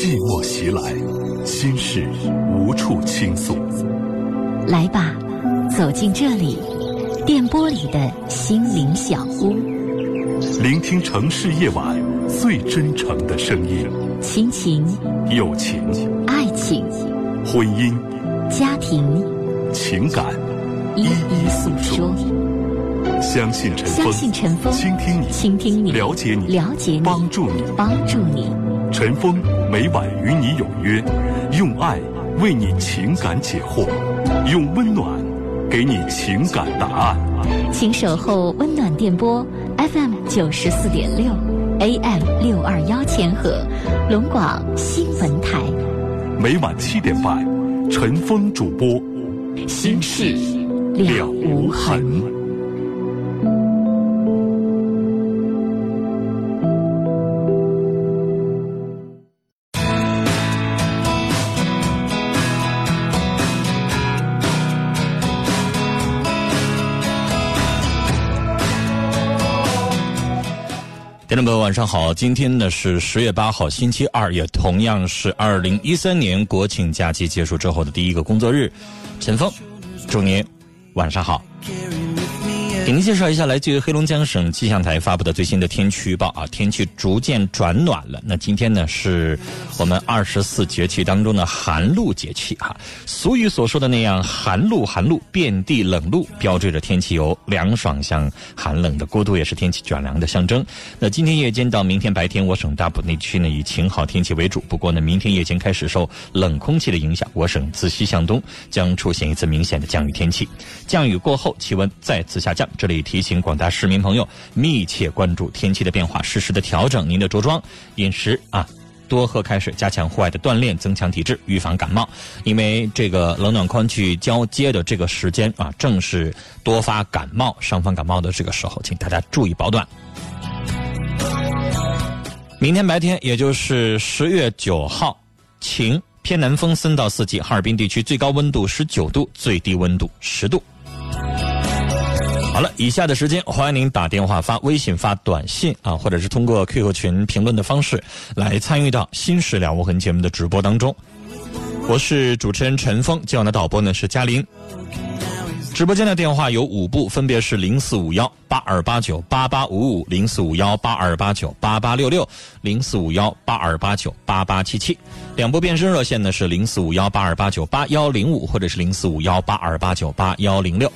寂寞袭来，心事无处倾诉。来吧，走进这里，电波里的心灵小屋，聆听城市夜晚最真诚的声音。亲情、友情、爱情、婚姻、家庭、情感，一一诉说。相信陈峰，相信陈峰，倾听你，倾听你，了解你，了解你，帮助你，帮助你。陈峰每晚与你有约，用爱为你情感解惑，用温暖给你情感答案。请守候温暖电波 FM 九十四点六，AM 六二幺千赫，龙广新闻台。每晚七点半，陈峰主播，心事了无痕。听众朋友，晚上好！今天呢是十月八号，星期二，也同样是二零一三年国庆假期结束之后的第一个工作日。陈峰，祝您晚上好。给您介绍一下来自于黑龙江省气象台发布的最新的天气预报啊，天气逐渐转暖了。那今天呢是我们二十四节气当中的寒露节气哈。俗语所说的那样，寒露寒露，遍地冷露，标志着天气由凉爽向寒冷的过渡，也是天气转凉的象征。那今天夜间到明天白天，我省大部分地区呢以晴好天气为主。不过呢，明天夜间开始受冷空气的影响，我省自西向东将出现一次明显的降雨天气。降雨过后，气温再次下降。这里提醒广大市民朋友，密切关注天气的变化，适时的调整您的着装、饮食啊，多喝开水，加强户外的锻炼，增强体质，预防感冒。因为这个冷暖空气交接的这个时间啊，正是多发感冒、伤风感冒的这个时候，请大家注意保暖。明天白天，也就是十月九号，晴，偏南风三到四级，哈尔滨地区最高温度十九度，最低温度十度。好了，以下的时间欢迎您打电话、发微信、发短信啊，或者是通过 QQ 群评论的方式来参与到《新事了无痕》节目的直播当中。我是主持人陈峰，今晚的导播呢是嘉玲。直播间的电话有五部，分别是零四五幺八二八九八八五五、零四五幺八二八九八八六六、零四五幺八二八九八八七七。两部变声热线呢是零四五幺八二八九八幺零五，或者是零四五幺八二八九八幺零六。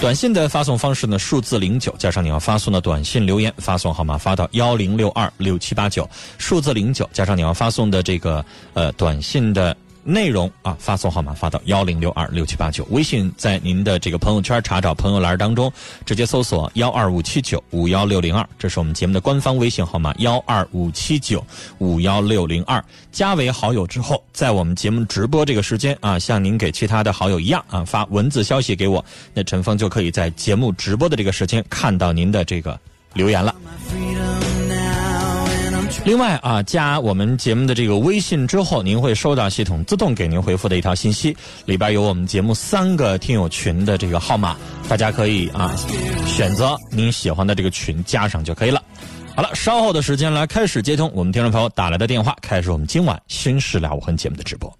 短信的发送方式呢，数字零九加上你要发送的短信留言，发送号码发到幺零六二六七八九，数字零九加上你要发送的这个呃短信的。内容啊，发送号码发到幺零六二六七八九。微信在您的这个朋友圈查找朋友栏当中，直接搜索幺二五七九五幺六零二，这是我们节目的官方微信号码幺二五七九五幺六零二。加为好友之后，在我们节目直播这个时间啊，像您给其他的好友一样啊，发文字消息给我，那陈峰就可以在节目直播的这个时间看到您的这个留言了。另外啊，加我们节目的这个微信之后，您会收到系统自动给您回复的一条信息，里边有我们节目三个听友群的这个号码，大家可以啊选择您喜欢的这个群加上就可以了。好了，稍后的时间来开始接通我们听众朋友打来的电话，开始我们今晚《新事了无痕》节目的直播。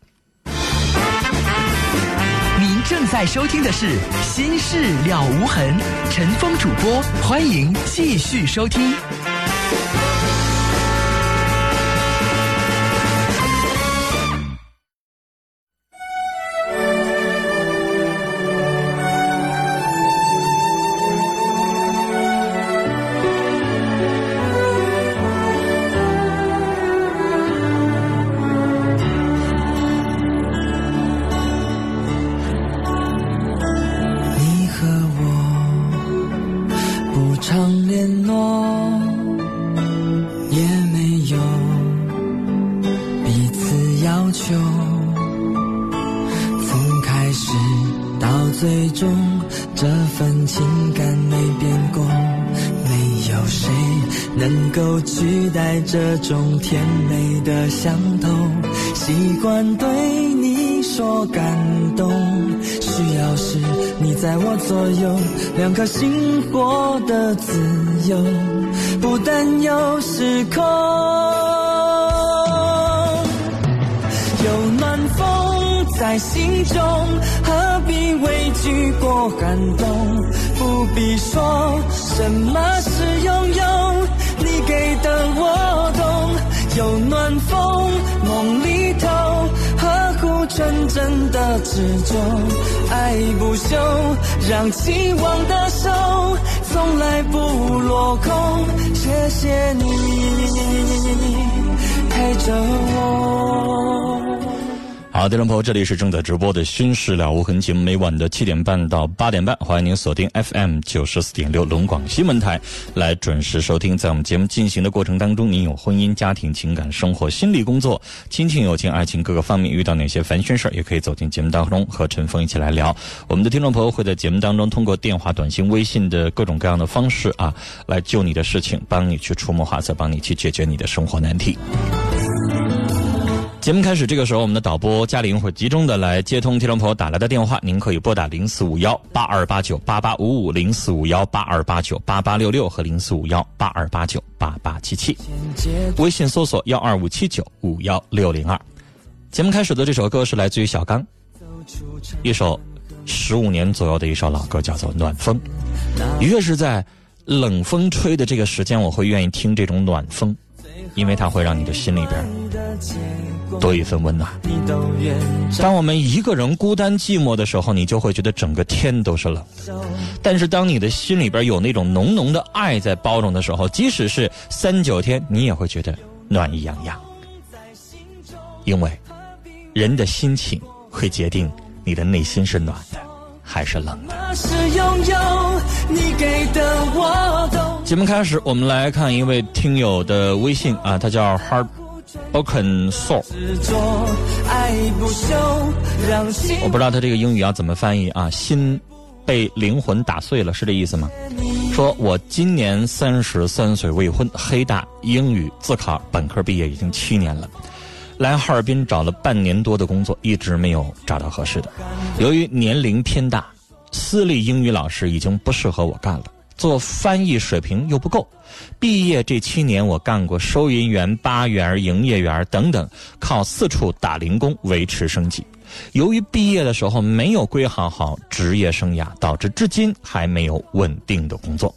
您正在收听的是《心事了无痕》，陈峰主播，欢迎继续收听。这种甜美的相投习惯对你说感动需要时你在我左右两颗心获得自由不担忧时空有暖风在心中何必畏惧过寒冬不必说什么是拥有给的我懂，有暖风梦里头，呵护纯真的执着，爱不休，让期望的手从来不落空。谢谢你陪着我。好，听众朋友，这里是正在直播的《新事了无痕》节目，每晚的七点半到八点半，欢迎您锁定 FM 九十四点六龙广新闻台来准时收听。在我们节目进行的过程当中，您有婚姻、家庭、情感、生活、心理、工作、亲情、友情、爱情各个方面遇到哪些烦心事，也可以走进节目当中和陈峰一起来聊。我们的听众朋友会在节目当中通过电话、短信、微信的各种各样的方式啊，来就你的事情，帮你去出谋划策，帮你去解决你的生活难题。节目开始，这个时候我们的导播嘉玲会集中的来接通听众朋友打来的电话，您可以拨打零四五幺八二八九八八五五、零四五幺八二八九八八六六和零四五幺八二八九八八七七，微信搜索幺二五七九五幺六零二。节目开始的这首歌是来自于小刚，一首十五年左右的一首老歌，叫做《暖风》。越是在冷风吹的这个时间，我会愿意听这种暖风。因为它会让你的心里边多一份温暖。当我们一个人孤单寂寞的时候，你就会觉得整个天都是冷的。但是当你的心里边有那种浓浓的爱在包容的时候，即使是三九天，你也会觉得暖意洋洋。因为人的心情会决定你的内心是暖的还是冷的。节目开始，我们来看一位听友的微信啊，他叫 Heartbroken Soul。我不知道他这个英语要怎么翻译啊，心被灵魂打碎了，是这意思吗？说我今年三十三岁，未婚，黑大，英语自考本科毕业已经七年了，来哈尔滨找了半年多的工作，一直没有找到合适的。由于年龄偏大。私立英语老师已经不适合我干了，做翻译水平又不够。毕业这七年，我干过收银员、吧员、营业员等等，靠四处打零工维持生计。由于毕业的时候没有规划好职业生涯，导致至今还没有稳定的工作。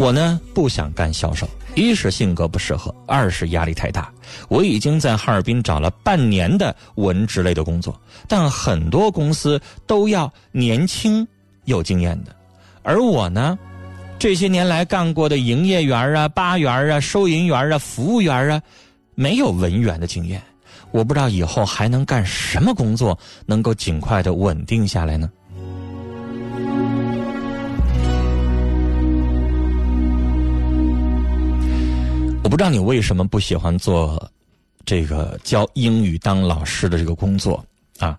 我呢，不想干销售。一是性格不适合，二是压力太大。我已经在哈尔滨找了半年的文职类的工作，但很多公司都要年轻有经验的，而我呢，这些年来干过的营业员啊、吧员啊、收银员啊、服务员啊，没有文员的经验。我不知道以后还能干什么工作，能够尽快的稳定下来呢？不知道你为什么不喜欢做这个教英语当老师的这个工作啊？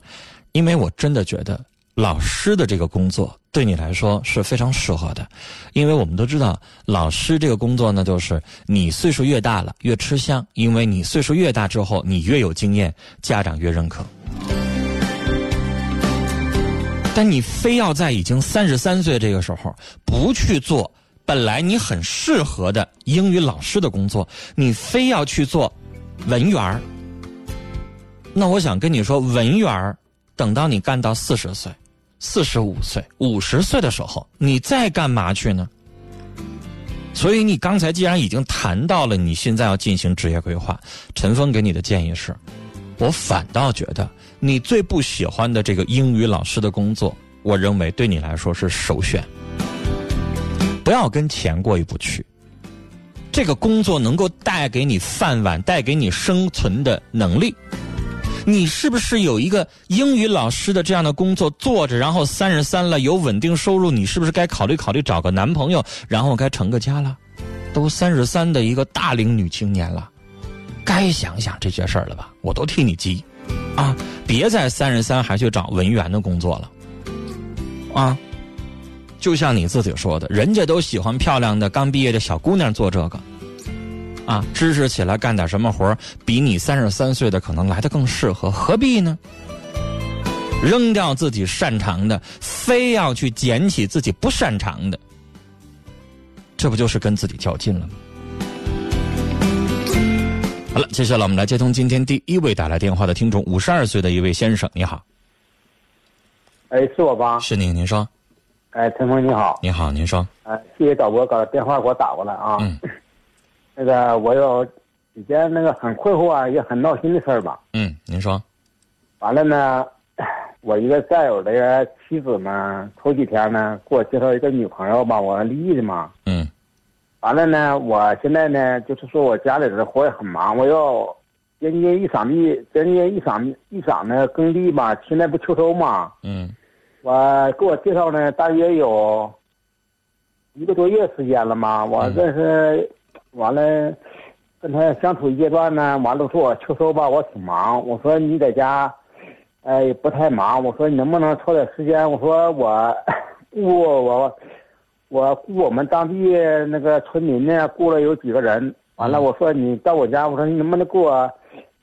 因为我真的觉得老师的这个工作对你来说是非常适合的，因为我们都知道老师这个工作呢，就是你岁数越大了越吃香，因为你岁数越大之后你越有经验，家长越认可。但你非要在已经三十三岁这个时候不去做。本来你很适合的英语老师的工作，你非要去做文员儿。那我想跟你说，文员儿等到你干到四十岁、四十五岁、五十岁的时候，你再干嘛去呢？所以你刚才既然已经谈到了你现在要进行职业规划，陈峰给你的建议是，我反倒觉得你最不喜欢的这个英语老师的工作，我认为对你来说是首选。不要跟钱过意不去。这个工作能够带给你饭碗，带给你生存的能力。你是不是有一个英语老师的这样的工作做着？然后三十三了，有稳定收入，你是不是该考虑考虑找个男朋友，然后该成个家了？都三十三的一个大龄女青年了，该想想这些事儿了吧？我都替你急啊！别在三十三还去找文员的工作了啊！就像你自己说的，人家都喜欢漂亮的刚毕业的小姑娘做这个，啊，支持起来干点什么活比你三十三岁的可能来的更适合，何必呢？扔掉自己擅长的，非要去捡起自己不擅长的，这不就是跟自己较劲了吗？好了，接下来我们来接通今天第一位打来电话的听众，五十二岁的一位先生，你好，哎，是我吧？是您，您说，哎，陈峰你好，你好，您说，哎，谢谢导播把电话给我打过来啊。嗯 那个我有几件那个很困惑啊，也很闹心的事儿吧。嗯，您说，完了呢，我一个战友的妻子嘛，头几天呢给我介绍一个女朋友吧，我离异的嘛。嗯完了呢，我现在呢，就是说我家里的活也很忙，我要接近一晌地，接近一晌一晌的耕地吧，现在不秋收嘛。嗯我给我介绍呢，大约有一个多月时间了嘛。我嗯认识，完了跟他相处一阶段呢，完了说我秋收吧，我挺忙。我说你在家，哎，也不太忙。我说你能不能抽点时间？我说我 雇我我雇我们当地那个村民呢，雇了有几个人。完了，我说你到我家，我说你能不能给我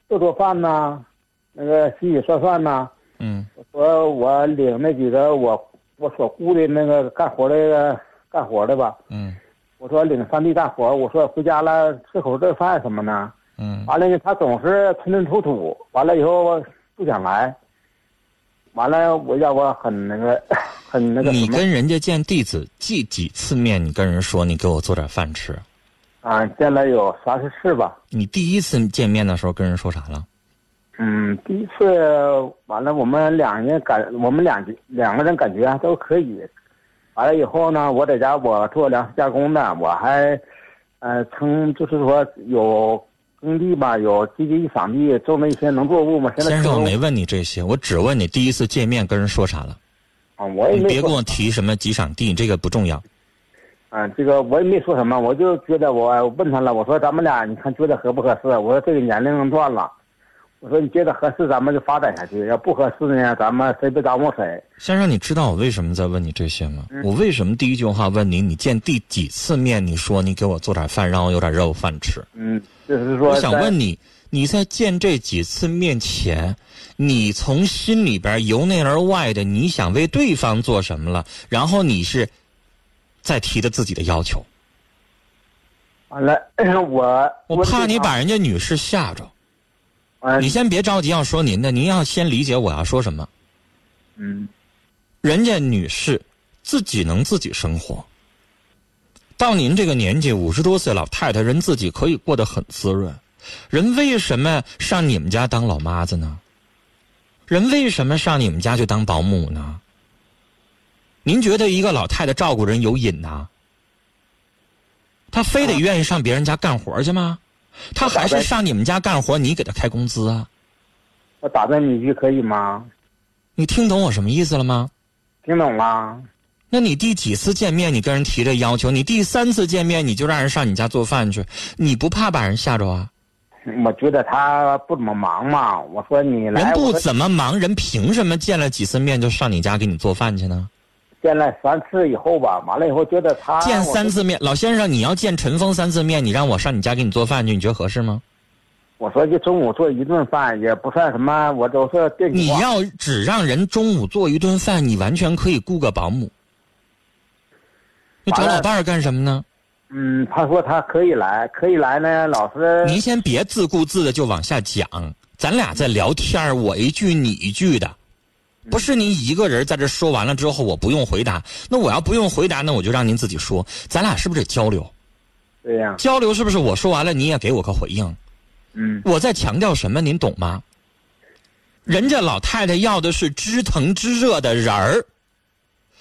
做做饭呢？那个洗洗涮涮呐？嗯说我领那几个我我所雇的那个干活的干活的吧，嗯我说领三地干活，我说回家了吃口热饭什么的。嗯完了呢，他总是吞吞吐吐，完了以后不想来，完了我要我很那个 很那个你跟人家见弟子见几次面？你跟人说你给我做点饭吃。啊，见了有三四次吧。你第一次见面的时候跟人说啥了？嗯，第一次完了，我们两人感，我们两两个人感觉还都可以。完了以后呢，我在家我做粮食加工的，我还，呃，称就是说有耕地吧，有积极一晌地种的一些农作物嘛。现在先生，我没问你这些，我只问你第一次见面跟人说啥了。啊，我也没你别跟我提什么几晌地，这个不重要。啊，这个我也没说什么，我就觉得我问他了，我说咱们俩你看觉得合不合适？我说这个年龄段了，我说你觉得合适，咱们就发展下去；要不合适呢，咱们谁别耽误谁。先生，你知道我为什么在问你这些吗？我为什么第一句话问你，你见第几次面？你说你给我做点饭，让我有点肉饭吃。嗯，就是说，我想问你，你在见这几次面前，你从心里边由内而外的，你想为对方做什么了？然后你是在提的自己的要求。完了，我我怕你把人，人家女士吓着。嗯你先别着急要说您的，您要先理解我要说什么。嗯人家女士自己能自己生活。到您这个年纪，五十多岁老太太，人自己可以过得很滋润。人为什么上你们家当老妈子呢？人为什么上你们家去当保姆呢？您觉得一个老太太照顾人有瘾呐？她非得愿意上别人家干活去吗？她还是上你们家干活，你给他开工资啊？我打断你一句可以吗？你听懂我什么意思了吗？听懂了？那你第几次见面，你跟人提这要求？你第三次见面，你就让人上你家做饭去，你不怕把人吓着啊？我觉得他不怎么忙嘛。我说你来，人不怎么忙，人凭什么见了几次面就上你家给你做饭去呢？见了三次以后吧，完了以后觉得他见三次面，老先生，你要见陈峰三次面，你让我上你家给你做饭去，你觉得合适吗？我说就中午做一顿饭也不算什么，我都是电你。要只让人中午做一顿饭，你完全可以雇个保姆。你找老伴儿干什么呢？嗯，他说他可以来，可以来呢，老师。您先别自顾自的就往下讲，咱俩在聊天儿我一句你一句的，不是您一个人在这说完了之后我不用回答，那我要不用回答，那我就让您自己说，咱俩是不是得交流？对呀、交流是不是我说完了你也给我个回应？嗯我在强调什么，您懂吗？人家老太太要的是知疼知热的人儿，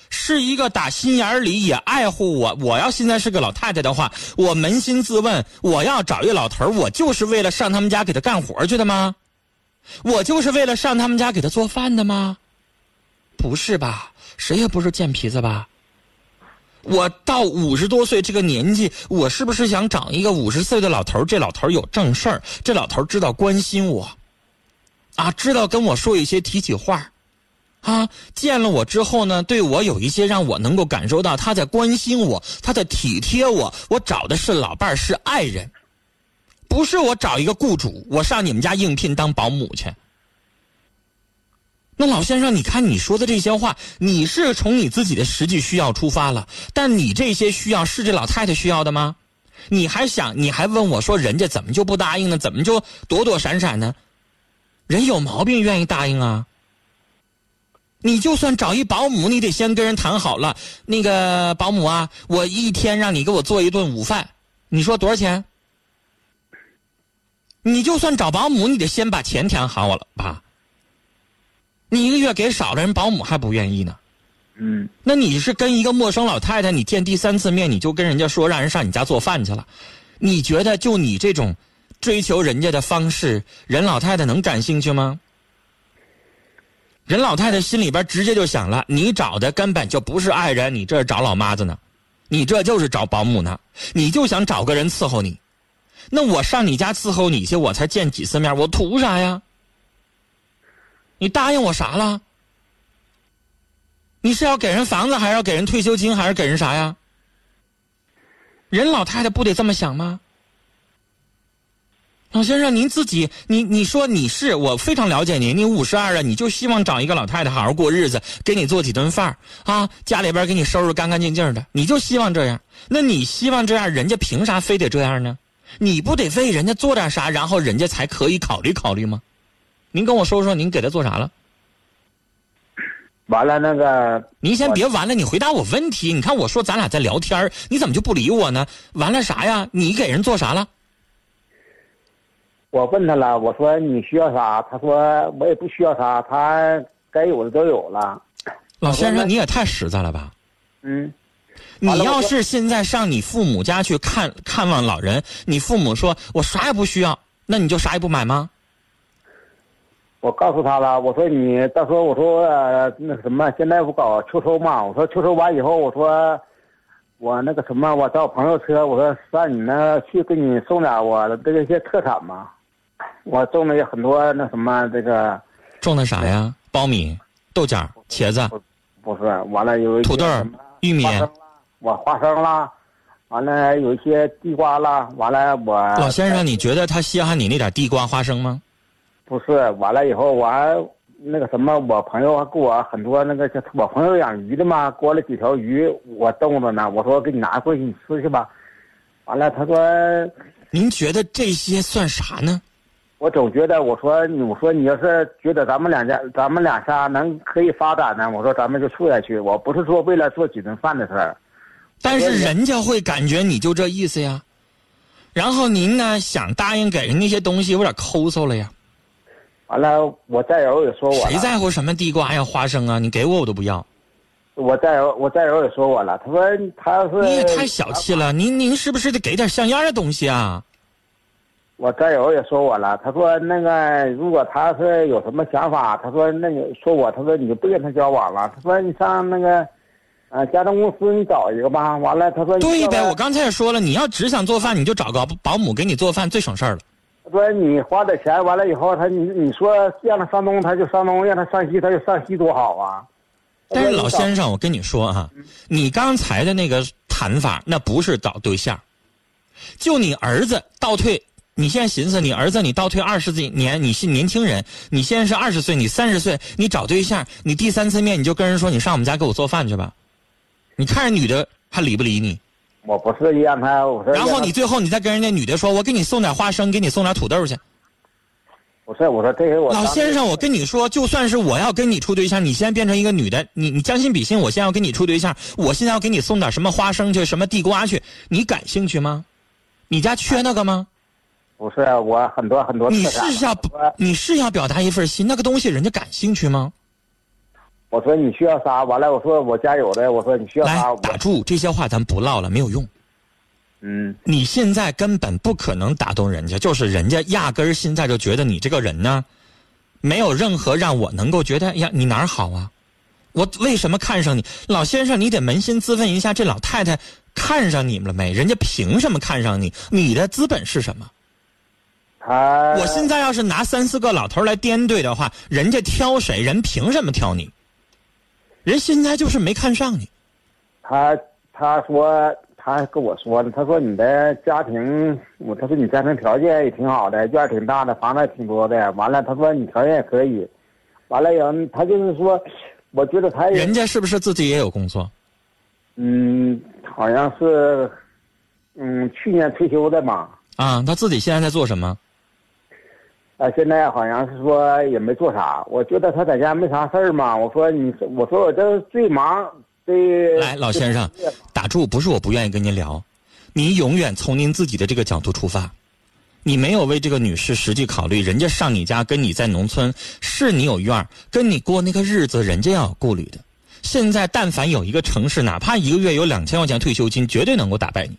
是一个打心眼儿里也爱护我。我要现在是个老太太的话，我扪心自问，我要找一老头儿，我就是为了上他们家给他干活去的吗？我就是为了上他们家给他做饭的吗？不是吧？谁也不是贱皮子吧？我到五十多岁这个年纪，我是不是想找一个五十岁的老头？这老头有正事儿，这老头知道关心我，啊，知道跟我说一些提起话，啊，见了我之后呢，对我有一些让我能够感受到他在关心我，他在体贴我。我找的是老伴儿，是爱人，不是我找一个雇主，我上你们家应聘当保姆去。那老先生，你看你说的这些话，你是从你自己的实际需要出发了，但你这些需要是这老太太需要的吗？你还想，你还问我说，人家怎么就不答应呢？怎么就躲躲闪闪呢？人有毛病愿意答应啊？你就算找一保姆，你得先跟人谈好了。那个保姆啊，我一天让你给我做一顿午饭，你说多少钱？你就算找保姆，你得先把钱谈好了吧？你一个月给少了，人保姆还不愿意呢。嗯，那你是跟一个陌生老太太，你见第三次面，你就跟人家说让人上你家做饭去了？你觉得就你这种追求人家的方式，人老太太能感兴趣吗？人老太太心里边直接就想了，你找的根本就不是爱人，你这是找老妈子呢，你这就是找保姆呢，你就想找个人伺候你。那我上你家伺候你去，我才见几次面，我图啥呀？你答应我啥了？你是要给人房子，还是要给人退休金，还是给人啥呀？人老太太不得这么想吗？老先生，您自己，你你说你是我非常了解您，你五十二了，你就希望找一个老太太好好过日子，给你做几顿饭啊，家里边给你收拾干干净净的，你就希望这样。那你希望这样，人家凭啥非得这样呢？你不得为人家做点啥，然后人家才可以考虑考虑吗？您跟我说说，您给他做啥了？完了那个，您先别完了，你回答我问题。你看我说咱俩在聊天你怎么就不理我呢？完了啥呀？你给人做啥了？我问他了，我说你需要啥？他说我也不需要啥，他该有的都有了。老先生，你也太实在了吧？嗯，你要是现在上你父母家去看看望老人，你父母说我啥也不需要，那你就啥也不买吗？我告诉他了，我说你到时候我说呃那什么，现在不搞秋收嘛？我说秋收完以后，我说我那个什么，我找我朋友车，我说上你那去给你送点我的这些特产嘛。我种了也很多那什么这个种的啥呀？苞米、豆角、茄子，不是，完了有一土豆玉米我花生啦，完了有一些地瓜啦，完了我老先生，你觉得他稀罕你那点地瓜、花生吗？不是，完了以后我还那个什么，我朋友还给我很多那个，我朋友养鱼的嘛，给我了几条鱼，我冻着呢。我说给你拿过去你吃去吧。完了，他说您觉得这些算啥呢？我总觉得我说你我说你要是觉得咱们两家咱们两家能可以发展呢，我说咱们就处下去。我不是说为了做几顿饭的事儿。但是人家会感觉你就这意思呀。然后您呢想答应给人那些东西，有点抠搜了呀。完了，我战友也说我。谁在乎什么地瓜呀、花生啊？你给我我都不要。我战友，我战友也说我了，他说他要是你也太小气了，您您是不是得给点像样的东西啊？我战友也说我了，他说那个如果他是有什么想法，他说那你说我，他说你就不跟他交往了，他说你上那个，呃，家政公司你找一个吧。完了，他说对呗，我刚才也说了，你要只想做饭，你就找个保姆给你做饭，最省事儿了。他说你花点钱，完了以后他你你说让他上东他就上东，让他上西他就上西，多好啊！但是老先生，我跟你说啊，你刚才的那个谈法，那不是找对象。就你儿子倒退，你现在寻思，你儿子你倒退二十几年，你是年轻人，你现在是二十岁，你三十岁，你找对象，你第三次面你就跟人说你上我们家给我做饭去吧，你看着女的还理不理你？我不是让他，我说然后你最后你再跟人家女的说，我给你送点花生，给你送点土豆去。不是我说这是我老先生，我跟你说，就算是我要跟你处对象，你现在变成一个女的，你你将心比心，我现在要跟你处对象，我现在要给你送点什么花生去，什么地瓜去，你感兴趣吗？你家缺那个吗？不是我很多很多你是要你是要表达一份心，那个东西人家感兴趣吗？我说你需要啥？完了我说我家有的，我说你需要啥？来打住，这些话咱不唠了，没有用。嗯你现在根本不可能打动人家，就是人家压根儿现在就觉得你这个人呢，没有任何让我能够觉得哎呀你哪儿好啊，我为什么看上你，老先生你得扪心自问一下，这老太太看上你们了没？人家凭什么看上你？你的资本是什么？他我现在要是拿三四个老头来颠对的话，人家挑谁？人凭什么挑你？人现在就是没看上你。他他说他跟我说的，他说你的家庭，我他说你家庭条件也挺好的，院儿挺大的，房子也挺多的。完了，他说你条件也可以。完了以后，他就是说，我觉得他也人家是不是自己也有工作？嗯，好像是嗯，去年退休的嘛。啊，他自己现在在做什么？啊，现在好像是说也没做啥。我觉得他在家没啥事儿嘛。我说你，我说我这最忙最。来，老先生，打住！不是我不愿意跟您聊，您永远从您自己的这个角度出发，你没有为这个女士实际考虑。人家上你家跟你在农村，是你有院儿，跟你过那个日子，人家要有顾虑的。现在但凡有一个城市，哪怕一个月有两千块钱退休金，绝对能够打败你。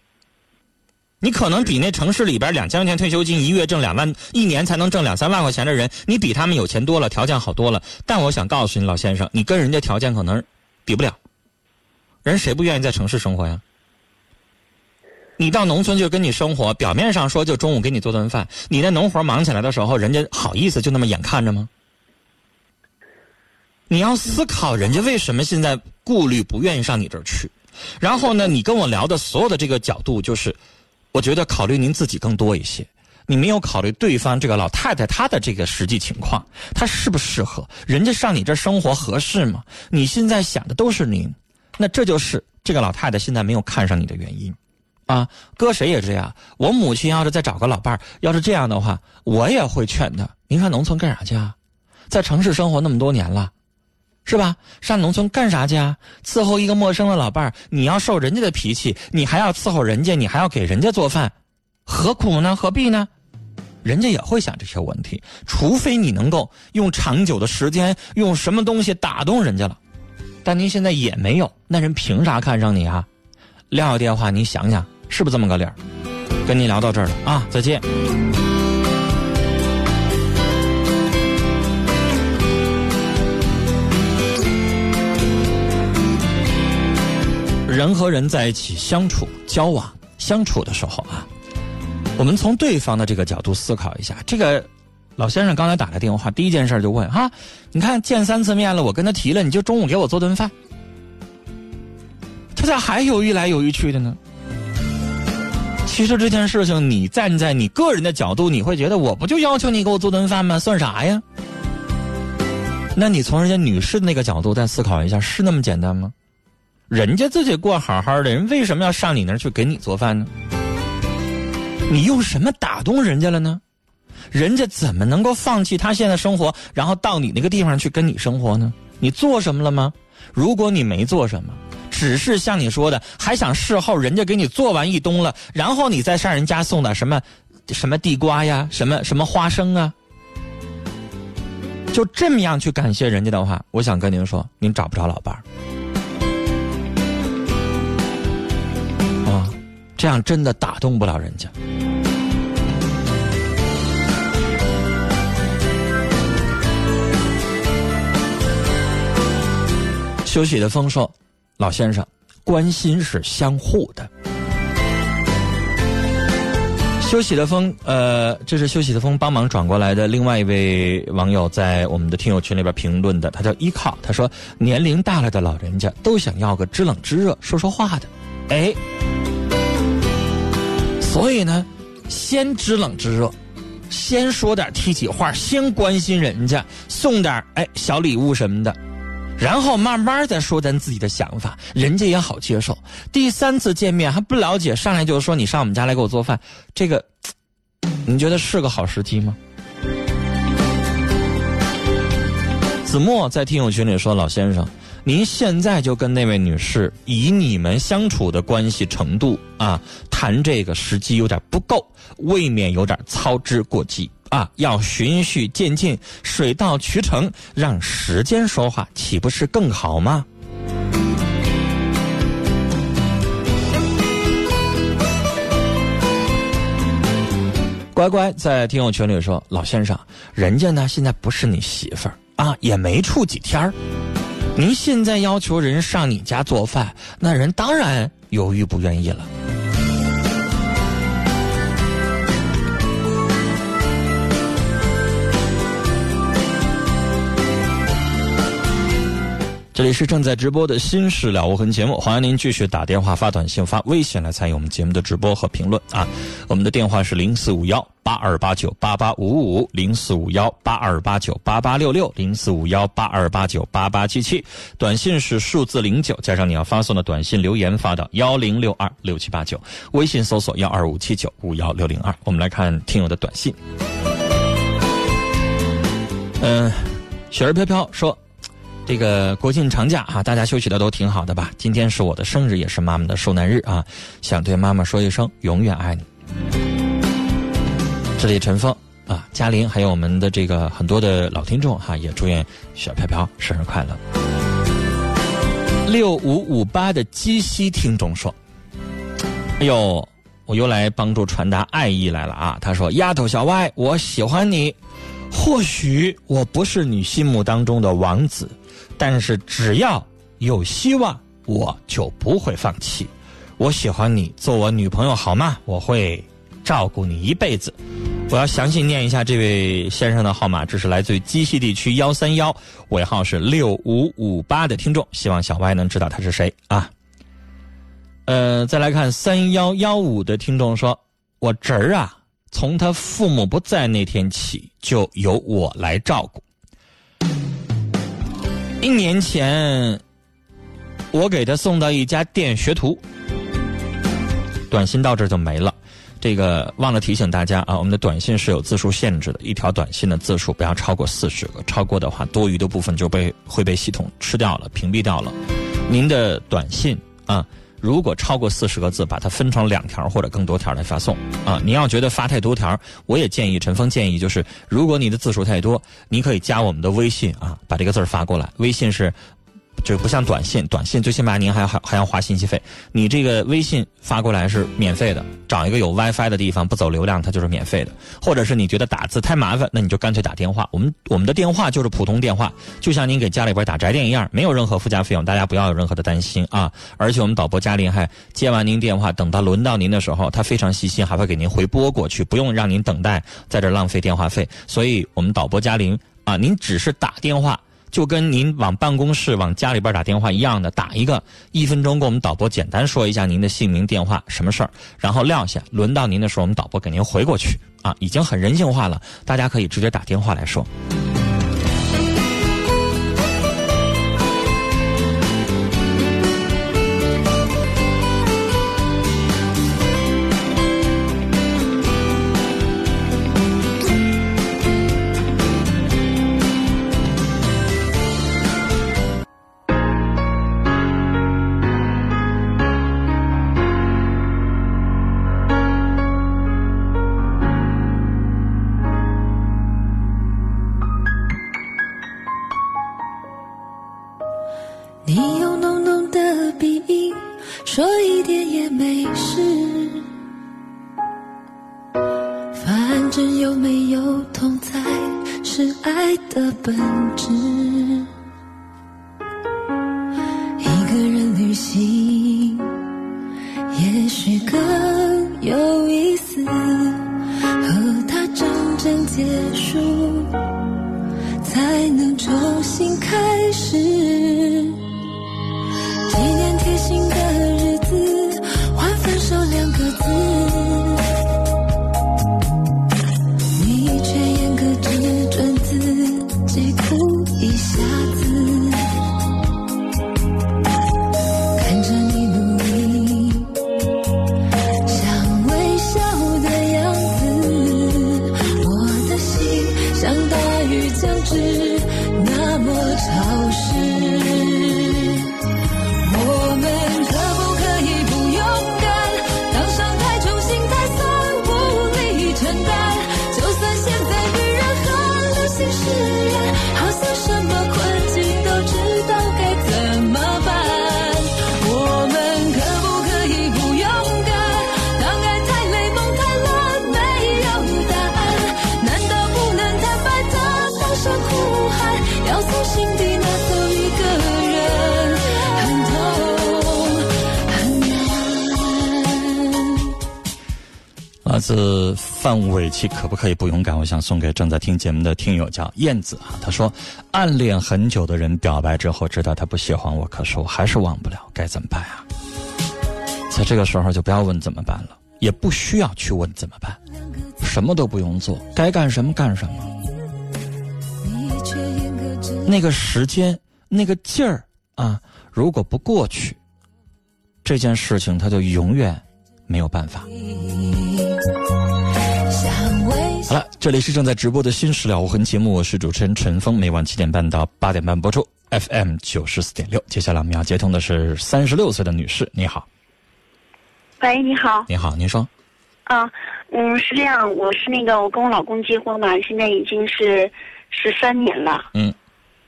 你可能比那城市里边两千块钱退休金，一月挣两万，一年才能挣两三万块钱的人，你比他们有钱多了，条件好多了。但我想告诉你，老先生，你跟人家条件可能比不了。人谁不愿意在城市生活呀？你到农村就跟你生活，表面上说就中午给你做顿饭，你那农活忙起来的时候，人家好意思就那么眼看着吗？你要思考人家为什么现在顾虑不愿意上你这儿去，然后呢，你跟我聊的所有的这个角度就是。我觉得考虑您自己更多一些，你没有考虑对方这个老太太她的这个实际情况，她适不适合？人家上你这生活合适吗？你现在想的都是您，那这就是这个老太太现在没有看上你的原因，啊，搁谁也这样。我母亲要是再找个老伴儿，要是这样的话，我也会劝她。您上农村干啥去啊？在城市生活那么多年了。是吧？上农村干啥去啊？伺候一个陌生的老伴儿，你要受人家的脾气，你还要伺候人家，你还要给人家做饭，何苦呢？何必呢？人家也会想这些问题，除非你能够用长久的时间，用什么东西打动人家了。但您现在也没有，那人凭啥看上你啊？撂下电话，你想想，是不是这么个理儿？跟您聊到这儿了啊，再见。人和人在一起相处、交往、相处的时候啊，我们从对方的这个角度思考一下。这个老先生刚才打来电话，第一件事就问哈，你看见三次面了，我跟他提了，你就中午给我做顿饭，他咋还犹豫来犹豫去的呢？其实这件事情，你站在你个人的角度，你会觉得我不就要求你给我做顿饭吗？算啥呀？那你从人家女士的那个角度再思考一下，是那么简单吗？人家自己过好好的，人为什么要上你那儿去给你做饭呢？你用什么打动人家了呢？人家怎么能够放弃他现在生活，然后到你那个地方去跟你生活呢？你做什么了吗？如果你没做什么，只是像你说的，还想事后人家给你做完一冬了，然后你再上人家送点什么，什么地瓜呀，什么什么花生啊，就这么样去感谢人家的话，我想跟您说，您找不着老伴儿。这样真的打动不了人家。休息的风说：“老先生，关心是相互的。”休息的风，呃，这是休息的风帮忙转过来的另外一位网友在我们的听友群里边评论的，他叫依靠，他说：“年龄大了的老人家都想要个知冷知热、说说话的。”哎。所以呢，先知冷知热，先说点提起话，先关心人家，送点哎小礼物什么的，然后慢慢再说咱自己的想法，人家也好接受。第三次见面还不了解，上来就说你上我们家来给我做饭，这个，你觉得是个好时机吗？子墨在听友群里说：“老先生。”您现在就跟那位女士以你们相处的关系程度啊谈这个时机有点不够，未免有点操之过急啊！要循序渐进，水到渠成，让时间说话，岂不是更好吗？乖乖在听友群里说：“老先生，人家呢现在不是你媳妇儿啊，也没处几天儿。”您现在要求人上你家做饭，那人当然犹豫不愿意了。这里是正在直播的《新事了无痕》节目，欢迎您继续打电话、发短信、发微信来参与我们节目的直播和评论啊！我们的电话是零四五幺八二八九八八五五零四五幺八二八九八八六六零四五幺八二八九八八七七，短信是数字零九加上你要发送的短信留言发到幺零六二六七八九，微信搜索幺二五七九五幺六零二。我们来看听友的短信，嗯，雪儿飘飘说。这个国庆长假啊，大家休息的都挺好的吧？今天是我的生日，也是妈妈的受难日啊，想对妈妈说一声永远爱你。这里陈峰啊，嘉玲，还有我们的这个很多的老听众哈，也祝愿小飘飘生日快乐。六五五八的鸡西听众说：“哎呦，我又来帮助传达爱意来了啊！”他说：“丫头小歪，我喜欢你，或许我不是你心目当中的王子。”但是只要有希望，我就不会放弃。我喜欢你，做我女朋友好吗？我会照顾你一辈子。我要详细念一下这位先生的号码，这是来自于鸡西地区幺三幺，尾号是六五五八的听众，希望小歪能知道他是谁啊。呃，再来看三幺幺五的听众说：“我侄儿啊，从他父母不在那天起，就由我来照顾。”一年前，我给他送到一家店学徒。短信到这就没了。这个忘了提醒大家啊，我们的短信是有字数限制的，一条短信的字数不要超过四十个，超过的话，多余的部分就被会被系统吃掉了、屏蔽掉了。您的短信啊。如果超过四十个字，把它分成两条或者更多条来发送啊！你要觉得发太多条，我也建议陈峰建议就是，如果你的字数太多，你可以加我们的微信啊，把这个字发过来，微信是。就不像短信，短信最起码您还还还要花信息费。你这个微信发过来是免费的，找一个有 WiFi 的地方，不走流量，它就是免费的。或者是你觉得打字太麻烦，那你就干脆打电话。我们我们的电话就是普通电话，就像您给家里边打宅电一样，没有任何附加费用，大家不要有任何的担心啊。而且我们导播嘉玲还接完您电话，等到轮到您的时候，他非常细心，还会给您回拨过去，不用让您等待在这浪费电话费。所以我们导播嘉玲啊，您只是打电话。就跟您往办公室、往家里边打电话一样的，打一个一分钟，跟我们导播简单说一下您的姓名、电话、什么事儿，然后撂下。轮到您的时候，我们导播给您回过去。啊，已经很人性化了，大家可以直接打电话来说。自范玮琪，可不可以不勇敢？我想送给正在听节目的听友，叫燕子啊。他说，暗恋很久的人表白之后，知道他不喜欢我，可是我还是忘不了，该怎么办啊？在这个时候就不要问怎么办了，也不需要去问怎么办，什么都不用做，该干什么干什么。那个时间，那个劲儿啊，如果不过去，这件事情他就永远没有办法。好了，这里是正在直播的新史了无痕节目，我是主持人陈峰，每晚七点半到八点半播出，FM 九十四点六。接下来我们要接通的是三十六岁的女士，你好。喂，你好。你好，您说。啊，嗯，是这样，我是那个，我跟我老公结婚嘛，现在已经是十三年了。嗯。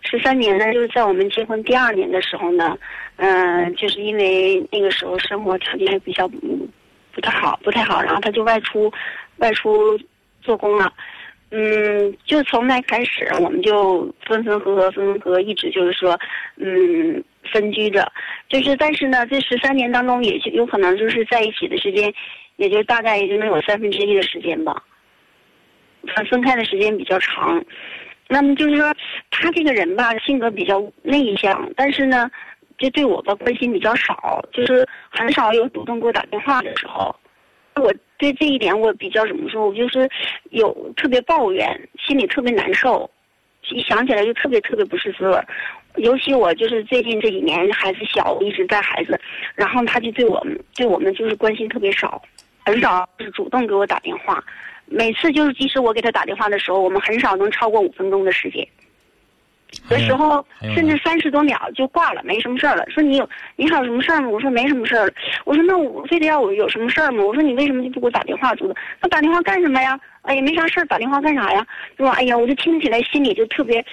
十三年呢，就是在我们结婚第二年的时候呢，嗯，就是因为那个时候生活条件还比较不太好，不太好，然后他就外出，外出做工了。嗯，就从那开始，我们就分分合合，分分合合，一直就是说，嗯，分居着。就是，但是呢，这十三年当中，也就有可能就是在一起的时间，也就大概也就能有三分之一的时间吧。分开的时间比较长。那么就是说，他这个人吧，性格比较内向，但是呢，就对我的关心比较少，就是很少有主动给我打电话的时候。我对这一点我比较怎么说？我就是有特别抱怨，心里特别难受，一想起来就特别特别不是滋味。尤其我就是最近这几年孩子小，一直带孩子，然后他就对我们对我们就是关心特别少，很少是主动给我打电话。每次就是即使我给他打电话的时候，我们很少能超过五分钟的时间。有时候甚至三十多秒就挂了，没什么事儿了。说你有你还有什么事儿吗？我说没什么事儿了。我说那我非得要我有什么事儿吗？我说你为什么就不给我打电话？说那打电话干什么呀？哎呀，没啥事儿，打电话干啥呀？是吧？哎呀，我就听起来心里就特别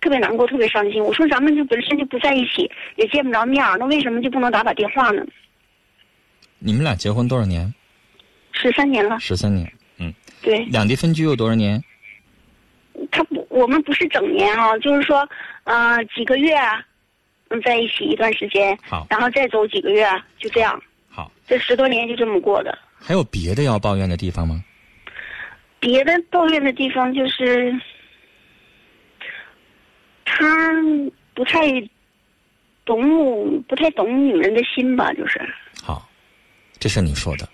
特别难过，特别伤心。我说咱们就本身就不在一起，也见不着面儿，那为什么就不能打打电话呢？你们俩结婚多少年？十三年了。十三年，嗯。对。两地分居有多少年？他不，我们不是整年啊，就是说，呃，几个月，嗯，在一起一段时间，好，然后再走几个月，就这样。好，这十多年就这么过的。还有别的要抱怨的地方吗？别的抱怨的地方就是，他不太懂，不太懂女人的心吧，就是。好，这是你说的。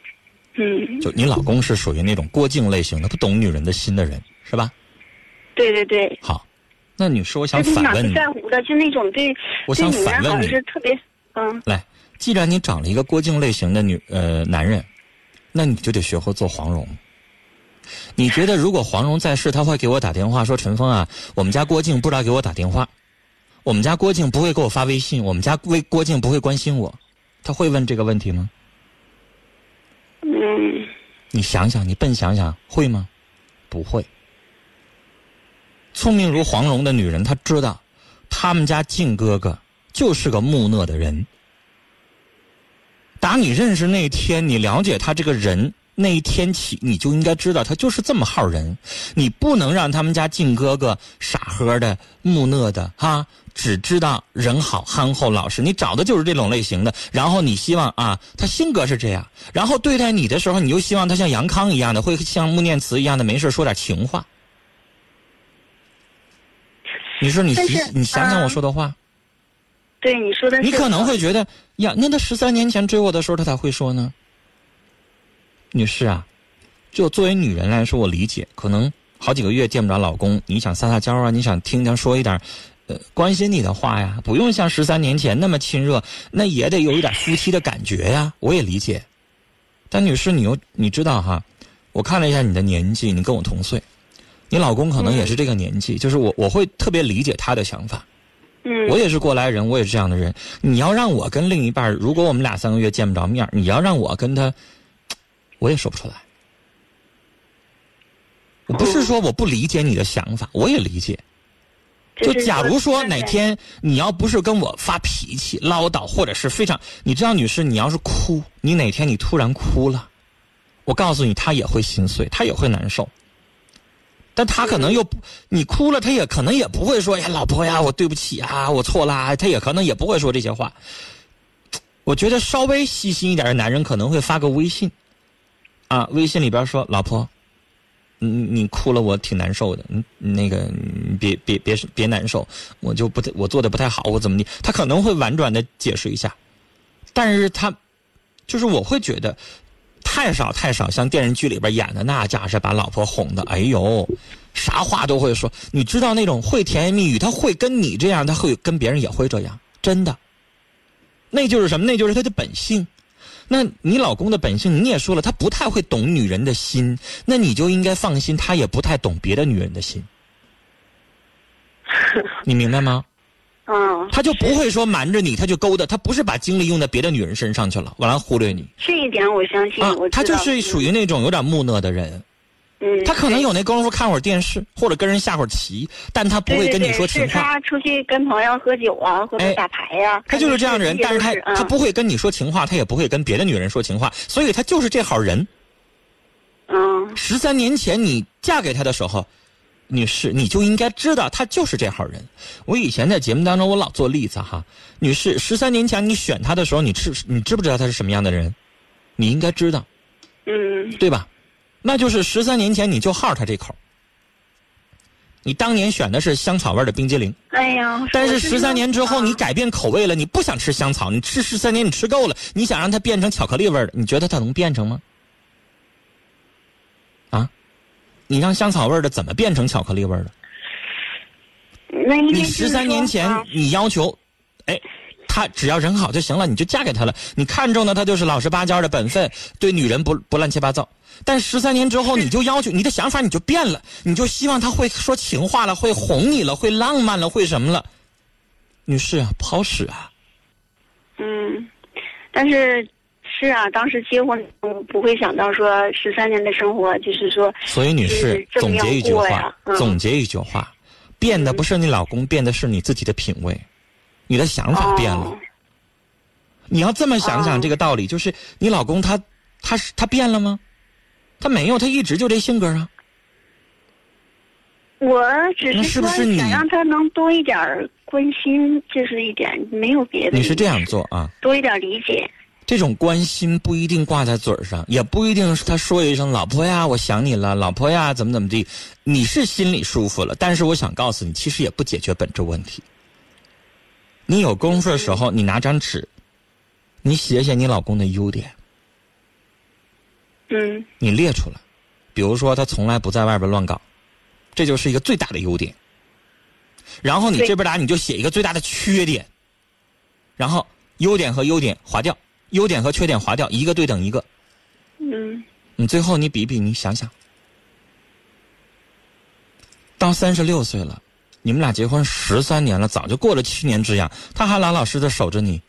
嗯。就你老公是属于那种郭靖类型的，不懂女人的心的人。是吧？对对对。好，那女士，我想反问你，在乎的就那种对，我想反问你，是特别嗯。来，既然你找了一个郭靖类型的女呃男人，那你就得学会做黄蓉。你觉得如果黄蓉在世，他会给我打电话说：“陈峰啊，我们家郭靖不知道给我打电话，我们家郭靖不会给我发微信，我们家郭郭靖不会关心我。”他会问这个问题吗？嗯。你想想，你笨想想，会吗？不会。聪明如黄蓉的女人，她知道，他们家靖哥哥就是个木讷的人。打你认识那天，你了解他这个人那一天起，你就应该知道他就是这么号人。你不能让他们家靖哥哥傻呵的、木讷的，哈，只知道人好、憨厚、老实。你找的就是这种类型的，然后你希望啊，他性格是这样，然后对待你的时候，你又希望他像杨康一样的，会像穆念慈一样的，没事说点情话。你说你你想想我说的话，对你说的，你可能会觉得呀，那他十三年前追我的时候，他才会说呢？女士啊，就作为女人来说，我理解，可能好几个月见不着老公，你想撒撒娇啊，你想听听说一点，呃，关心你的话呀，不用像十三年前那么亲热，那也得有一点夫妻的感觉呀，我也理解。但女士，你又你知道哈，我看了一下你的年纪，你跟我同岁。你老公可能也是这个年纪，就是我我会特别理解他的想法。嗯，我也是过来人，我也是这样的人。你要让我跟另一半，如果我们俩三个月见不着面，你要让我跟他，我也说不出来。我不是说我不理解你的想法，我也理解。就假如说哪天你要不是跟我发脾气、唠叨，或者是非常，你知道，女士，你要是哭，你哪天你突然哭了，我告诉你，他也会心碎，他也会难受。但他可能又，你哭了，他也可能也不会说呀，老婆呀，我对不起啊，我错啦，他也可能也不会说这些话。我觉得稍微细心一点的男人可能会发个微信，啊，微信里边说老婆，你你哭了，我挺难受的。你那个别别别别难受，我就不太我做的不太好，我怎么的？他可能会婉转的解释一下，但是他就是我会觉得太少太少，像电视剧里边演的那架势，把老婆哄的，哎呦，啥话都会说。你知道那种会甜言蜜语，他会跟你这样，他会跟别人也会这样，真的。那就是什么？那就是他的本性。那你老公的本性，你也说了，他不太会懂女人的心，那你就应该放心，他也不太懂别的女人的心。你明白吗？嗯，他就不会说瞒着你，他就勾搭，他不是把精力用在别的女人身上去了，完了忽略你。这一点我相信，啊我，他就是属于那种有点木讷的人，嗯，他可能有那功夫看会儿电视，或者跟人下会儿棋，但他不会跟你说情话。对对对是他出去跟朋友喝酒啊，或哎者打牌呀、他就是这样的人，但是他他不会，会跟你说情话，他也不会跟别的女人说情话，所以他就是这号人。嗯十三年前你嫁给他的时候，女士，你就应该知道他就是这号人。我以前在节目当中我老做例子哈，女士，十三年前你选他的时候，你知你知不知道他是什么样的人？你应该知道，嗯对吧？那就是十三年前你就好他这口。你当年选的是香草味的冰激凌，哎呀，但是我十三年之后啊你改变口味了，你不想吃香草，你吃十三年你吃够了，你想让它变成巧克力味的，你觉得它能变成吗？啊，你让香草味的怎么变成巧克力味的？你就是十三年前你要求，哎，他只要人好就行了，你就嫁给他了。你看中的他就是老实巴交的本分，对女人不不乱七八糟。但十三年之后，你就要求你的想法你就变了，你就希望他会说情话了，会哄你了，会浪漫了，会什么了？女士啊，不好使啊！嗯，但是是啊，当时结婚我不会想到说十三年的生活，就是说，所以，女士总结一句话，嗯总结一句话，变的不是你老公，变的是你自己的品味，你的想法变了。哦你要这么想想哦这个道理，就是你老公他他是他变了吗？他没有，他一直就这性格啊。我只那是说是不是你想让他能多一点关心，就是一点，没有别的。你是这样做啊？多一点理解。这种关心不一定挂在嘴儿上，也不一定是他说一声“老婆呀，我想你了”，“老婆呀，怎么怎么地”，你是心里舒服了。但是我想告诉你，其实也不解决本质问题。你有功夫的时候，你拿张纸，你写写你老公的优点，嗯你列出来。比如说，他从来不在外边乱搞，这就是一个最大的优点。然后你这边打你就写一个最大的缺点，然后优点和优点划掉，优点和缺点划掉，一个对等一个。嗯你最后你比比，你想想，到三十六岁了，你们俩结婚十三年了，早就过了七年之痒，他还老老实实守着你，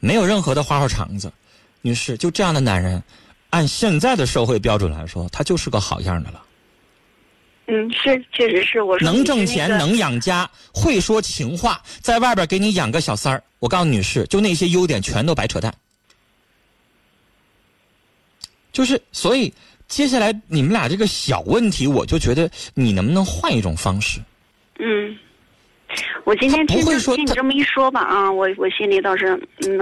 没有任何的花花肠子。女士，就这样的男人，按现在的社会标准来说，他就是个好样的了。嗯，是，确实是。我说能挣钱，那个能养家，会说情话，在外边给你养个小三儿。我告诉女士，就那些优点全都白扯淡。就是，所以接下来你们俩这个小问题，我就觉得你能不能换一种方式？嗯，我今天听会说他听你这么一说吧啊，我我心里倒是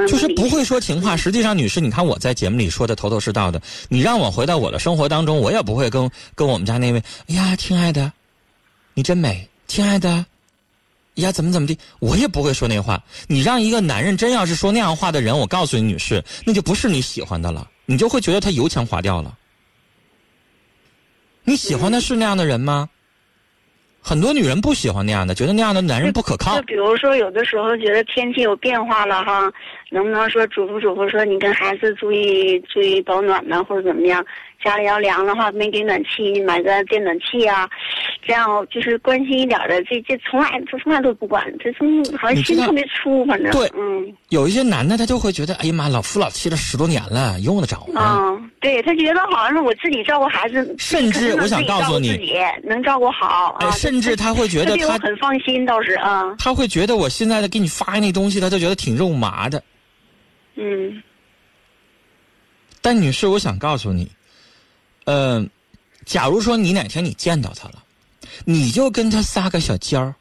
就是不会说情话。实际上，女士，你看我在节目里说的头头是道的，你让我回到我的生活当中，我也不会跟跟我们家那位，哎呀，亲爱的，你真美，亲爱的，呀，怎么怎么的，我也不会说那话。你让一个男人真要是说那样话的人，我告诉你，女士，那就不是你喜欢的了，你就会觉得他油腔滑调了。你喜欢的是那样的人吗？很多女人不喜欢那样的，觉得那样的男人不可靠就。比如说，有的时候觉得天气有变化了哈，能不能说嘱咐嘱咐说你跟孩子注意注意保暖呢，或者怎么样？家里要凉的话，没给暖气，你买个电暖气啊，这样就是关心一点的。这这从来这从来都不管，他从好像心特别粗，反正对嗯有一些男的，他就会觉得，哎呀妈，老夫老妻了十多年了，用得着吗？啊，对他觉得好像是我自己照顾孩子，甚至我想告诉你能照顾好哎啊，甚至他会觉得 他很放心，倒是啊，他会觉得我现在的给你发那东西，他就觉得挺肉麻的。嗯但女士，我想告诉你，嗯、假如说你哪天你见到他了，你就跟他撒个小娇儿，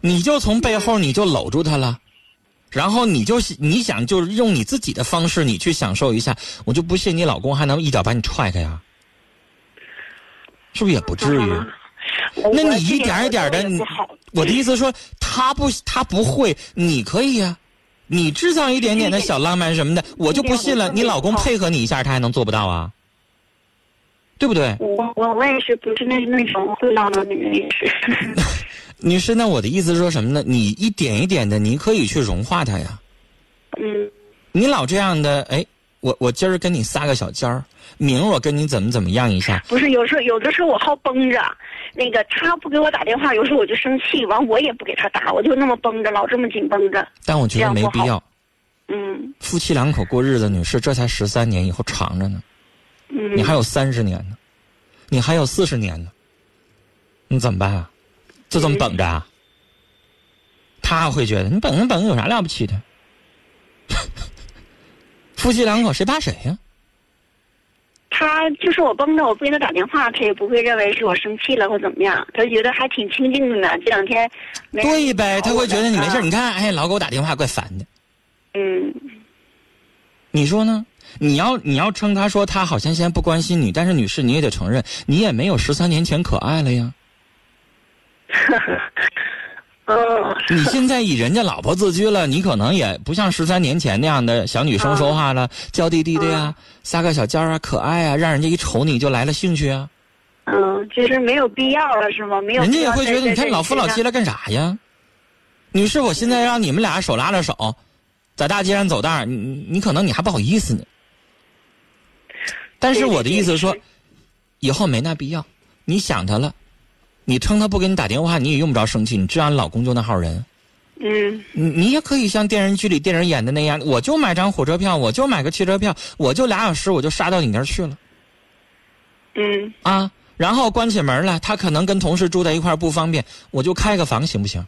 你就从背后你就搂住他了，然后你就你想就是用你自己的方式，你去享受一下，我就不信你老公还能一脚把你踹开呀？是不是也不至于？那你一点一点的，你我的意思说，他不他不会，你可以呀，你制造一点点的小浪漫什么的，我就不信了，你老公配合你一下，他还能做不到啊？对不对？我我我也是不是那那种会闹的女人也是。女士，那我的意思是说什么呢？你一点一点的，你可以去融化他呀。嗯。你老这样的，哎，我我今儿跟你撒个小尖儿，明儿我跟你怎么怎么样一下。不是，有时候有的时候我好绷着，那个他不给我打电话，有时候我就生气，完我也不给他打，我就那么绷着，老这么紧绷着。但我觉得没必要。嗯。夫妻两口过日子，女士，这才十三年，以后长着呢。嗯。你还有三十年呢，你还有四十年呢，你怎么办啊？就这么等着啊？他会觉得你等着等着有啥了不起的？夫妻两口谁怕谁呀？他就是我绷着，我不给他打电话，他也不会认为是我生气了或怎么样，他觉得还挺清静的呢。这两天对呗，他会觉得你没事。你看，哎，老给我打电话，怪烦的。嗯，你说呢？你要你要称他说他好像现在不关心你，但是女士你也得承认，你也没有十三年前可爱了呀。嗯，你现在以人家老婆自居了，你可能也不像十三年前那样的小女生说话了，娇滴滴的呀，撒个小娇啊，可爱啊，让人家一瞅你就来了兴趣啊。嗯，其实没有必要了，是吗？没有。人家也会觉得你看老夫老妻了干啥呀？女士，我现在让你们俩手拉着手，在大街上走道你你可能你还不好意思呢。但是我的意思是说，以后没那必要。你想他了。你称他不给你打电话，你也用不着生气。你知道你老公就那号人，嗯，你你也可以像电视剧里电影演的那样，我就买张火车票，我就买个汽车票，我就俩小时我就杀到你那儿去了，嗯，啊，然后关起门来，他可能跟同事住在一块不方便，我就开个房行不行？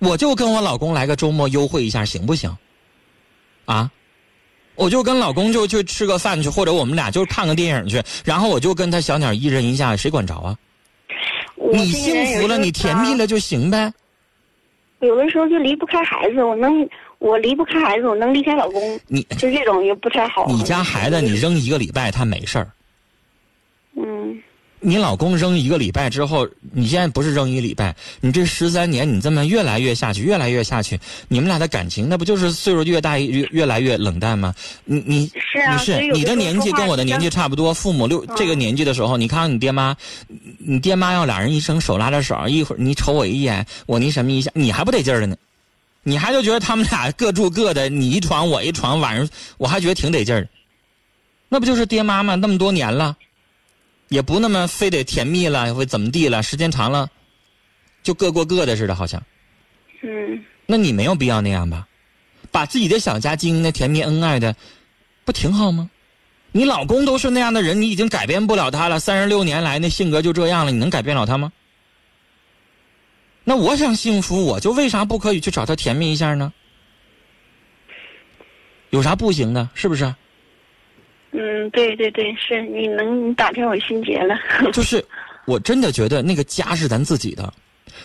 我就跟我老公来个周末优惠一下行不行？啊，我就跟老公就去吃个饭去，或者我们俩就看个电影去，然后我就跟他小鸟依人一下，谁管着啊？你幸福了，你甜蜜了就行呗。有的时候就离不开孩子，我能，我离不开孩子，我能离开老公。你就这种也不太好。你家孩子，你扔一个礼拜他没事儿。嗯。你老公扔一个礼拜之后，你现在不是扔一礼拜，你这十三年你这么越来越下去，越来越下去，你们俩的感情那不就是岁数越大越越来越冷淡吗？你你是啊，是你的年纪跟我的年纪差不多，父母六这个年纪的时候，你看看你爹妈，你爹妈要俩人一生手拉着手，一会儿你瞅我一眼，我那什么一下，你还不得劲儿了呢？你还就觉得他们俩各住各的，你一床我一床，晚上我还觉得挺得劲儿，那不就是爹妈吗？那么多年了。也不那么非得甜蜜了，会怎么地了？时间长了，就各过各的似的，好像。嗯。那你没有必要那样吧？把自己的小家经营的甜蜜恩爱的，不挺好吗？你老公都是那样的人，你已经改变不了他了。三十六年来那性格就这样了，你能改变了他吗？那我想幸福，我就为啥不可以去找他甜蜜一下呢？有啥不行的？是不是？嗯，对对对，是你能打开我心结了。就是，我真的觉得那个家是咱自己的。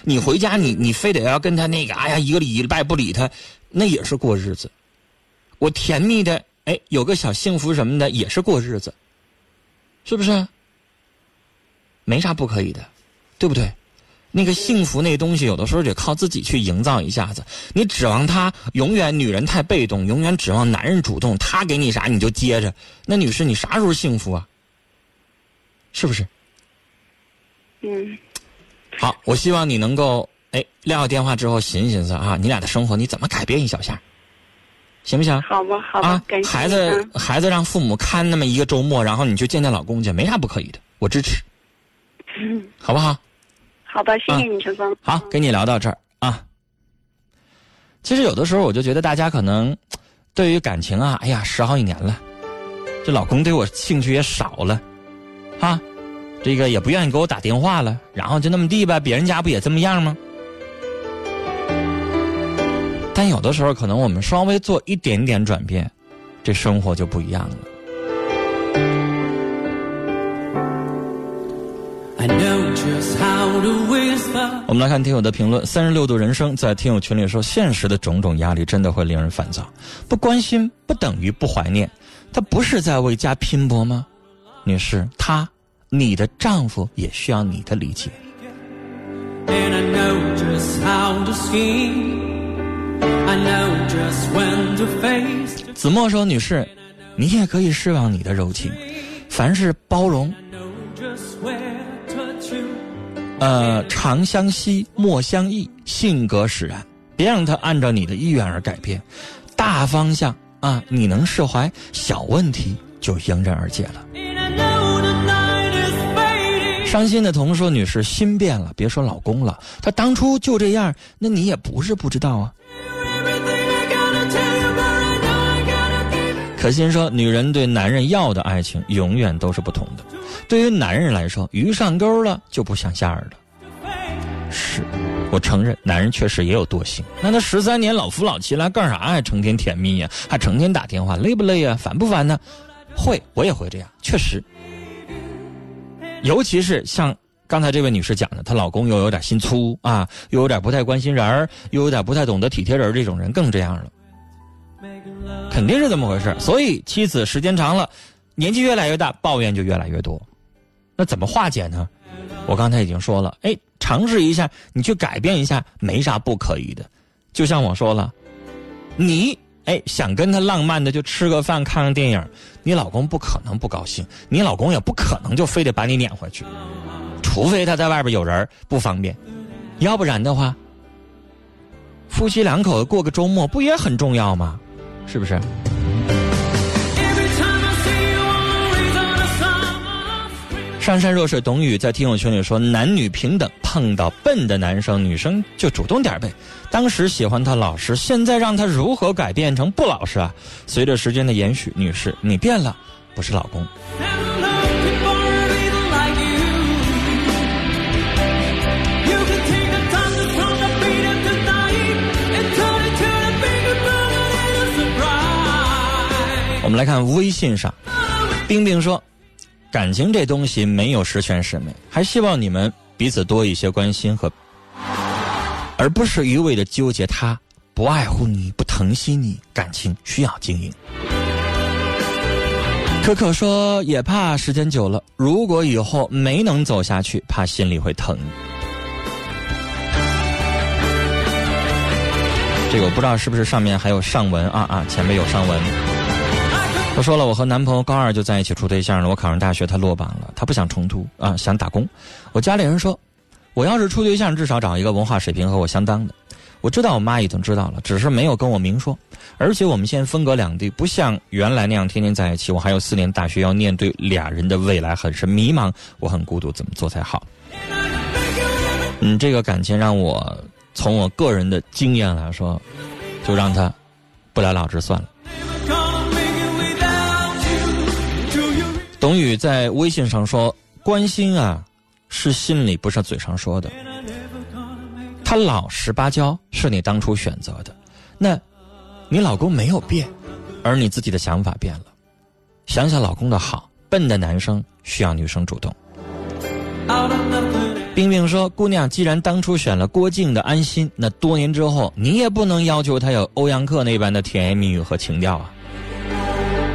你回家，你你非得要跟他那个，哎呀，一个礼拜不理他，那也是过日子。我甜蜜的，哎，有个小幸福什么的，也是过日子，是不是？没啥不可以的，对不对？那个幸福那东西，有的时候得靠自己去营造一下子。你指望他永远女人太被动，永远指望男人主动，他给你啥你就接着。那女士，你啥时候幸福啊？是不是？嗯。好，我希望你能够哎撂下电话之后寻思寻思啊，你俩的生活你怎么改变一小下，行不行？好吧，好吧。啊，孩子，孩子让父母看那么一个周末，然后你就见见老公去，没啥不可以的，我支持。嗯。好不好？好吧，谢谢你，陈峰。好，跟你聊到这儿啊。其实有的时候，我就觉得大家可能对于感情啊，哎呀，十好几年了，这老公对我兴趣也少了，啊，这个也不愿意给我打电话了，然后就那么地吧，别人家不也这么样吗？但有的时候，可能我们稍微做一点点转变，这生活就不一样了。我们来看听友的评论。三十六度人生在听友群里说：“现实的种种压力真的会令人烦躁，不关心不等于不怀念，他不是在为家拼搏吗？”女士，他，你的丈夫也需要你的理解。子墨说：“女士，你也可以释放你的柔情，凡事包容。呃，长相惜，莫相忆，性格使然，别让他按照你的意愿而改变。大方向啊，你能释怀，小问题就迎刃而解了。”伤心的童说：“女士，心变了，别说老公了，他当初就这样，那你也不是不知道啊。”可心说：“女人对男人要的爱情永远都是不同的。对于男人来说，鱼上钩了就不想下饵了。是，我承认，男人确实也有惰性。那他十三年老夫老妻了，干啥呀？成天甜蜜呀，还成天打电话，累不累呀？烦不烦呢？会，我也会这样，确实。尤其是像刚才这位女士讲的，她老公又有点心粗啊，又有点不太关心人，又有点不太懂得体贴人，这种人更这样了。”肯定是这么回事，所以妻子时间长了，年纪越来越大，抱怨就越来越多。那怎么化解呢？我刚才已经说了，哎，尝试一下，你去改变一下，没啥不可以的。就像我说了，你哎想跟他浪漫的就吃个饭看个电影，你老公不可能不高兴，你老公也不可能就非得把你撵回去，除非他在外边有人不方便，要不然的话，夫妻两口子过个周末不也很重要吗？是不是？上善若水董宇在听友群里说：“男女平等，碰到笨的男生，女生就主动点呗。当时喜欢他老实，现在让他如何改变成不老实啊？随着时间的延续，女士，你变了，不是老公。”我们来看微信上，冰冰说：“感情这东西没有十全十美，还希望你们彼此多一些关心和，而不是一味的纠结他不爱护你不疼惜你，感情需要经营。”可可说：“也怕时间久了，如果以后没能走下去，怕心里会疼。”这个我不知道是不是上面还有上文啊啊，前面有上文。他说了，我和男朋友高二就在一起处对象了。我考上大学，他落榜了，他不想重读啊，想打工。我家里人说，我要是处对象，至少找一个文化水平和我相当的。我知道我妈已经知道了，只是没有跟我明说。而且我们现在分隔两地，不像原来那样天天在一起。我还有四年大学要念，对俩人的未来很是迷茫，我很孤独，怎么做才好？嗯，这个感情让我从我个人的经验来说，就让他不了了之算了。董宇在微信上说：“关心啊，是心里，不是嘴上说的。他老实巴交是你当初选择的，那，你老公没有变，而你自己的想法变了。想想老公的好，笨的男生需要女生主动。”冰冰说：“姑娘，既然当初选了郭靖的安心，那多年之后，你也不能要求他有欧阳克那般的甜言蜜语和情调啊。”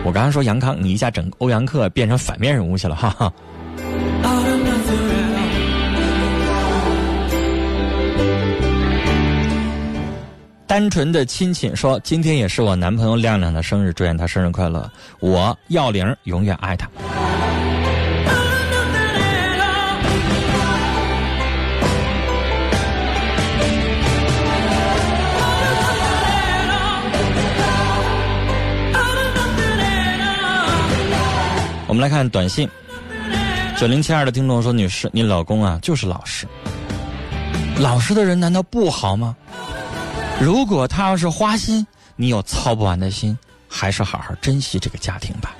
我刚刚说杨康，你一下整欧阳克变成反面人物去了，哈哈。单纯的亲戚说，今天也是我男朋友亮亮的生日，祝愿他生日快乐。我要玲永远爱他。我们来看短信，九零七二的听众说：“女士，你老公啊就是老实，老实的人难道不好吗？如果他要是花心，你有操不完的心，还是好好珍惜这个家庭吧。”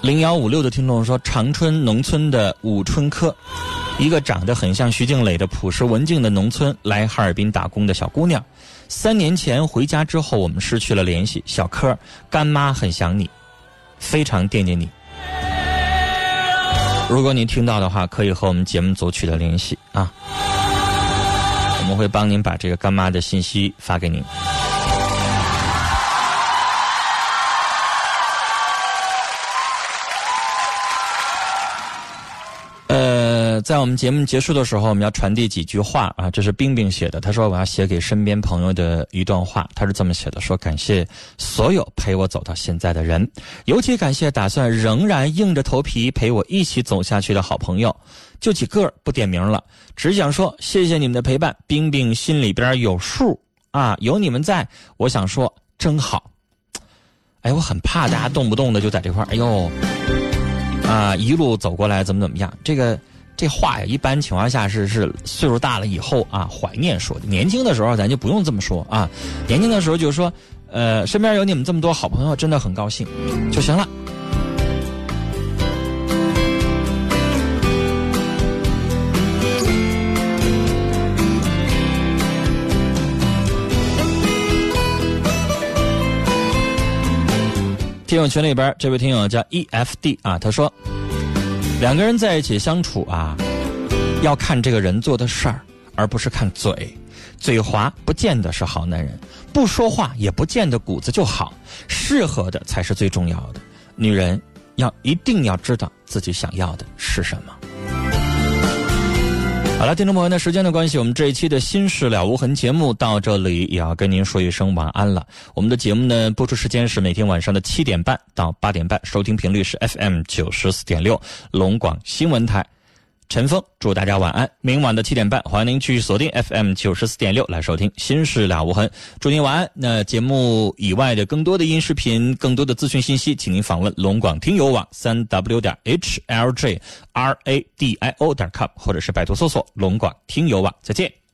零幺五六的听众说：“长春农村的五春科。”一个长得很像徐静蕾的朴实文静的农村来哈尔滨打工的小姑娘，三年前回家之后，我们失去了联系。小柯，干妈很想你，非常惦念你。如果您听到的话，可以和我们节目组取得联系啊，我们会帮您把这个干妈的信息发给您。在我们节目结束的时候，我们要传递几句话啊，这是冰冰写的。他说我要写给身边朋友的一段话，他是这么写的：说感谢所有陪我走到现在的人，尤其感谢打算仍然硬着头皮陪我一起走下去的好朋友，就几个不点名了，只想说谢谢你们的陪伴。冰冰心里边有数啊，有你们在，我想说真好。哎，我很怕大家动不动的就在这块，哎呦。啊，一路走过来怎么怎么样？这个这话呀，一般情况下是是岁数大了以后啊，怀念说的。年轻的时候咱就不用这么说啊，年轻的时候就说，呃，身边有你们这么多好朋友，真的很高兴就行了。听友群里边，这位听友叫 E F D 啊，他说，两个人在一起相处啊，要看这个人做的事儿，而不是看嘴。嘴滑不见得是好男人，不说话也不见得骨子就好。适合的才是最重要的。女人要一定要知道自己想要的是什么。好了，听众朋友，那时间的关系，我们这一期的心事了无痕节目到这里也要跟您说一声晚安了。我们的节目呢，播出时间是每天晚上的七点半到八点半，收听频率是 FM 九十四点六，龙广新闻台。陈峰，祝大家晚安。明晚的七点半，欢迎您去锁定 FM 九十四点六来收听《心事了无痕》。祝您晚安。那节目以外的更多的音视频、更多的资讯信息，请您访问龙广听友网三 w 点 h l j r a d i o 点 com，或者是百度搜索“龙广听友网”。再见。